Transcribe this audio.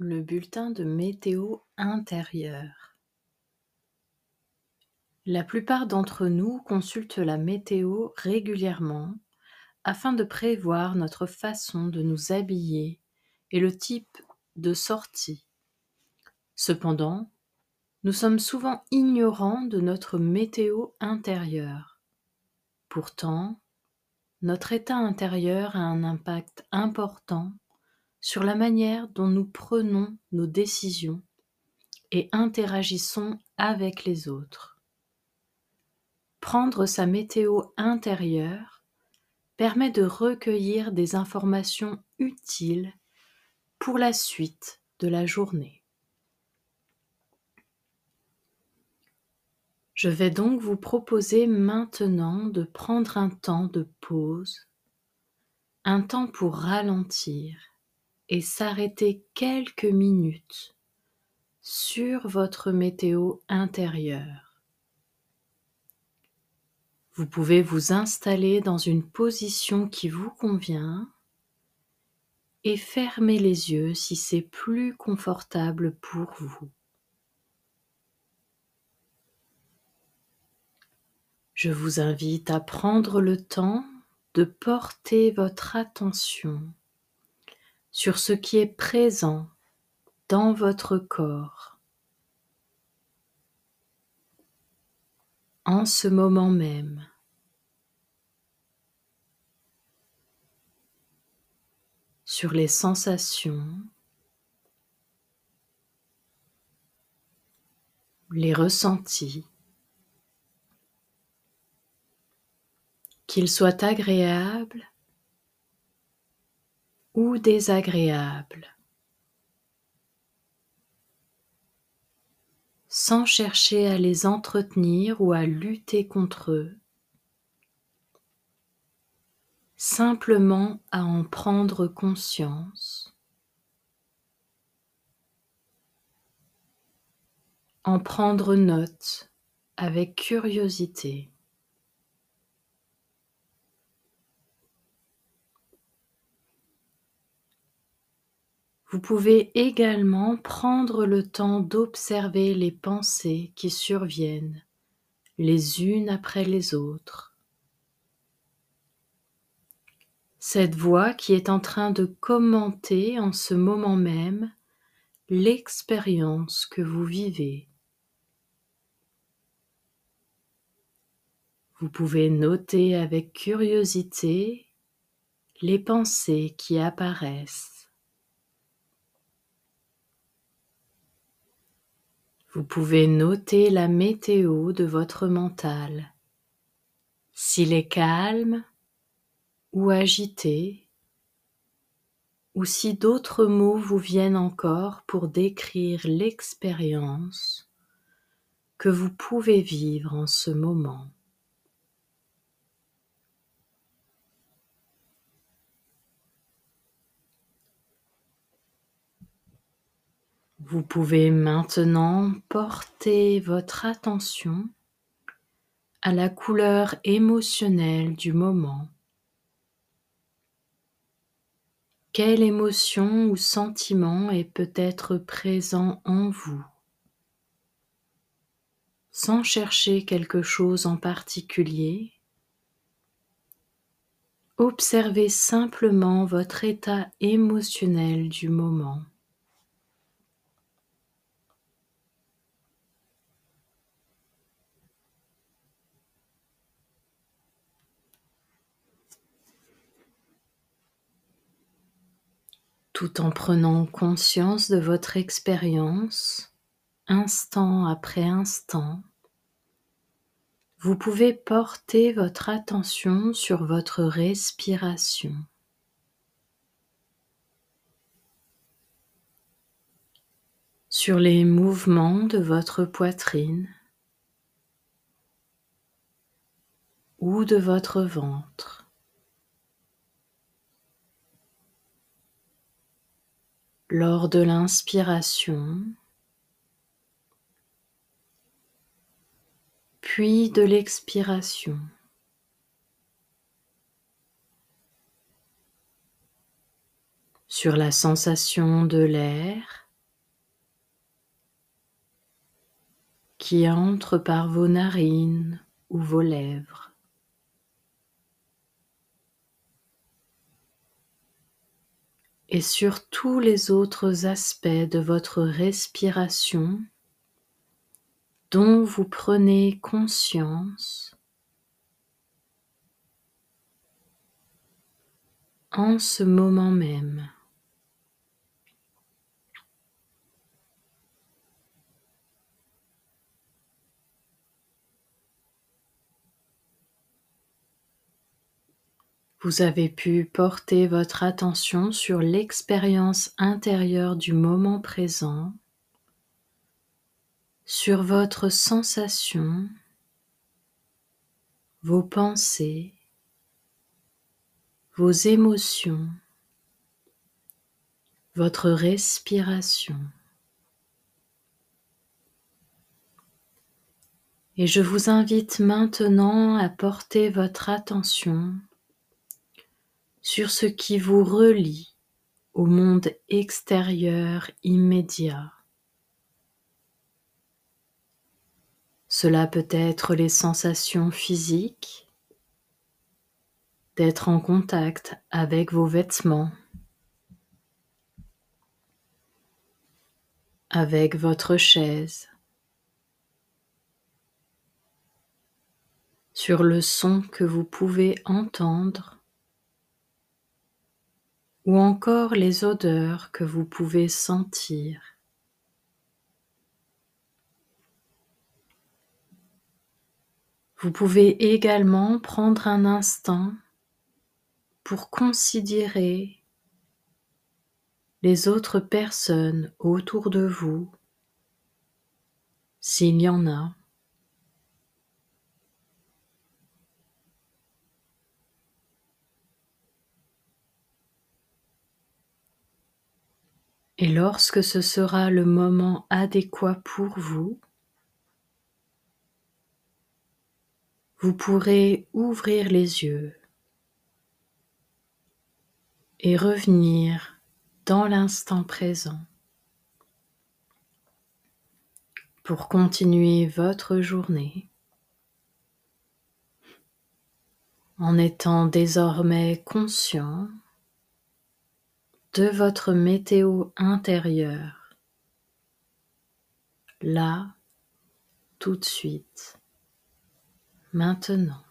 Le bulletin de météo intérieur. La plupart d'entre nous consultent la météo régulièrement afin de prévoir notre façon de nous habiller et le type de sortie. Cependant, nous sommes souvent ignorants de notre météo intérieur. Pourtant, notre état intérieur a un impact important sur la manière dont nous prenons nos décisions et interagissons avec les autres. Prendre sa météo intérieure permet de recueillir des informations utiles pour la suite de la journée. Je vais donc vous proposer maintenant de prendre un temps de pause, un temps pour ralentir et s'arrêter quelques minutes sur votre météo intérieure. Vous pouvez vous installer dans une position qui vous convient et fermer les yeux si c'est plus confortable pour vous. Je vous invite à prendre le temps de porter votre attention sur ce qui est présent dans votre corps. En ce moment même. sur les sensations, les ressentis, qu'ils soient agréables ou désagréables, sans chercher à les entretenir ou à lutter contre eux, simplement à en prendre conscience, en prendre note avec curiosité. Vous pouvez également prendre le temps d'observer les pensées qui surviennent les unes après les autres. Cette voix qui est en train de commenter en ce moment même l'expérience que vous vivez. Vous pouvez noter avec curiosité les pensées qui apparaissent. Vous pouvez noter la météo de votre mental, s'il est calme ou agité, ou si d'autres mots vous viennent encore pour décrire l'expérience que vous pouvez vivre en ce moment. Vous pouvez maintenant porter votre attention à la couleur émotionnelle du moment. Quelle émotion ou sentiment est peut-être présent en vous? Sans chercher quelque chose en particulier, observez simplement votre état émotionnel du moment. Tout en prenant conscience de votre expérience, instant après instant, vous pouvez porter votre attention sur votre respiration. sur les mouvements de votre poitrine ou de votre ventre. Lors de l'inspiration, puis de l'expiration. Sur la sensation de l'air qui entre par vos narines ou vos lèvres. Et sur tous les autres aspects de votre respiration dont vous prenez conscience en ce moment même. Vous avez pu porter votre attention sur l'expérience intérieure du moment présent, sur votre sensation, vos pensées, vos émotions, votre respiration. Et je vous invite maintenant à porter votre attention sur ce qui vous relie au monde extérieur immédiat. Cela peut être les sensations physiques, d'être en contact avec vos vêtements, avec votre chaise, sur le son que vous pouvez entendre ou encore les odeurs que vous pouvez sentir. Vous pouvez également prendre un instant pour considérer les autres personnes autour de vous, s'il y en a. Et lorsque ce sera le moment adéquat pour vous, vous pourrez ouvrir les yeux et revenir dans l'instant présent pour continuer votre journée en étant désormais conscient de votre météo intérieure, là, tout de suite, maintenant.